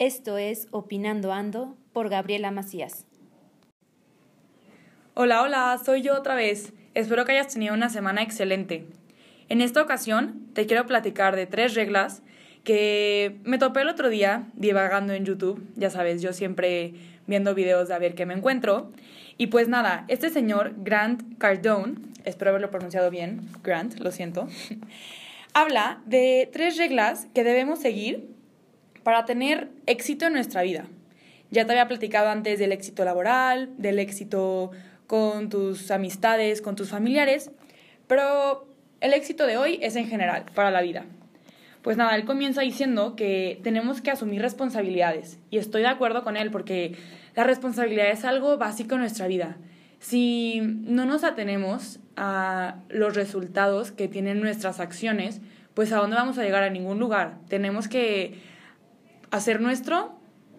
Esto es Opinando Ando por Gabriela Macías. Hola, hola, soy yo otra vez. Espero que hayas tenido una semana excelente. En esta ocasión te quiero platicar de tres reglas que me topé el otro día divagando en YouTube. Ya sabes, yo siempre viendo videos de a ver qué me encuentro. Y pues nada, este señor, Grant Cardone, espero haberlo pronunciado bien, Grant, lo siento, habla de tres reglas que debemos seguir para tener éxito en nuestra vida. Ya te había platicado antes del éxito laboral, del éxito con tus amistades, con tus familiares, pero el éxito de hoy es en general, para la vida. Pues nada, él comienza diciendo que tenemos que asumir responsabilidades y estoy de acuerdo con él porque la responsabilidad es algo básico en nuestra vida. Si no nos atenemos a los resultados que tienen nuestras acciones, pues a dónde vamos a llegar a ningún lugar. Tenemos que hacer nuestro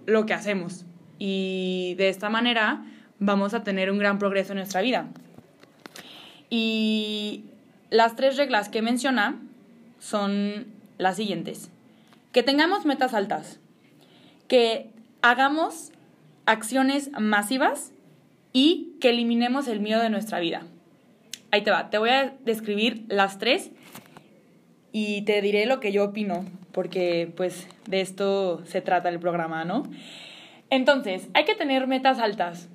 lo que hacemos y de esta manera vamos a tener un gran progreso en nuestra vida. Y las tres reglas que menciona son las siguientes. Que tengamos metas altas, que hagamos acciones masivas y que eliminemos el miedo de nuestra vida. Ahí te va, te voy a describir las tres y te diré lo que yo opino, porque pues de esto se trata el programa, ¿no? Entonces, hay que tener metas altas.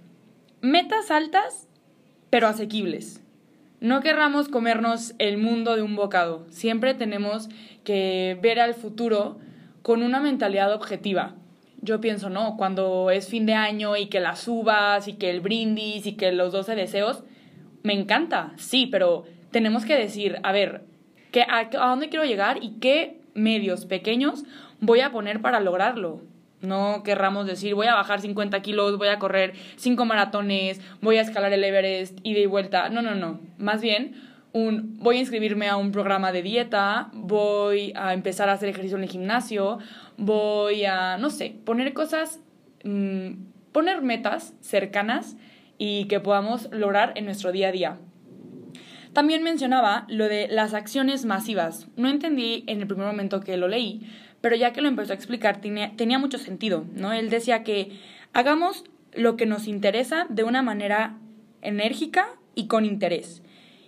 Metas altas, pero asequibles. No querramos comernos el mundo de un bocado. Siempre tenemos que ver al futuro con una mentalidad objetiva. Yo pienso, no, cuando es fin de año y que las uvas y que el brindis y que los 12 deseos, me encanta, sí, pero tenemos que decir, a ver, ¿qué, a, ¿a dónde quiero llegar y qué medios pequeños voy a poner para lograrlo? No querramos decir, voy a bajar 50 kilos, voy a correr 5 maratones, voy a escalar el Everest, ida y vuelta. No, no, no. Más bien, un, voy a inscribirme a un programa de dieta, voy a empezar a hacer ejercicio en el gimnasio, voy a, no sé, poner cosas, mmm, poner metas cercanas y que podamos lograr en nuestro día a día. También mencionaba lo de las acciones masivas. No entendí en el primer momento que lo leí, pero ya que lo empezó a explicar tenía, tenía mucho sentido, ¿no? Él decía que hagamos lo que nos interesa de una manera enérgica y con interés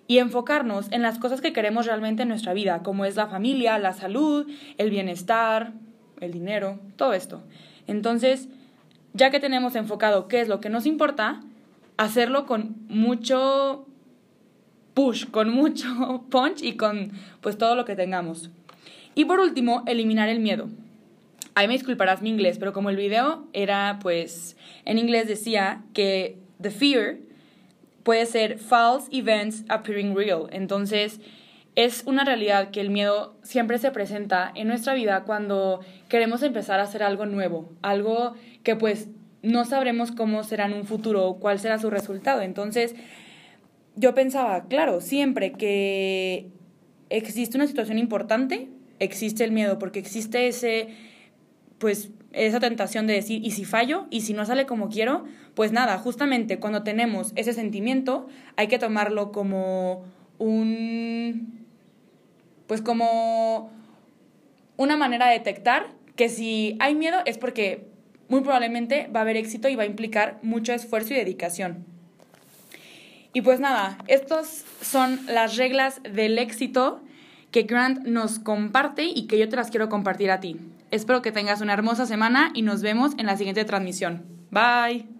y enfocarnos en las cosas que queremos realmente en nuestra vida, como es la familia, la salud, el bienestar, el dinero, todo esto. Entonces, ya que tenemos enfocado qué es lo que nos importa, hacerlo con mucho push, con mucho punch y con pues todo lo que tengamos. Y por último, eliminar el miedo. Ahí me disculparás mi inglés, pero como el video era, pues, en inglés decía que the fear puede ser false events appearing real. Entonces, es una realidad que el miedo siempre se presenta en nuestra vida cuando queremos empezar a hacer algo nuevo, algo que pues no sabremos cómo será en un futuro o cuál será su resultado. Entonces, yo pensaba, claro, siempre que existe una situación importante, existe el miedo, porque existe ese, pues, esa tentación de decir, ¿y si fallo? ¿Y si no sale como quiero? Pues nada, justamente cuando tenemos ese sentimiento, hay que tomarlo como un, pues como una manera de detectar que si hay miedo es porque muy probablemente va a haber éxito y va a implicar mucho esfuerzo y dedicación. Y pues nada, estas son las reglas del éxito que Grant nos comparte y que yo te las quiero compartir a ti. Espero que tengas una hermosa semana y nos vemos en la siguiente transmisión. Bye.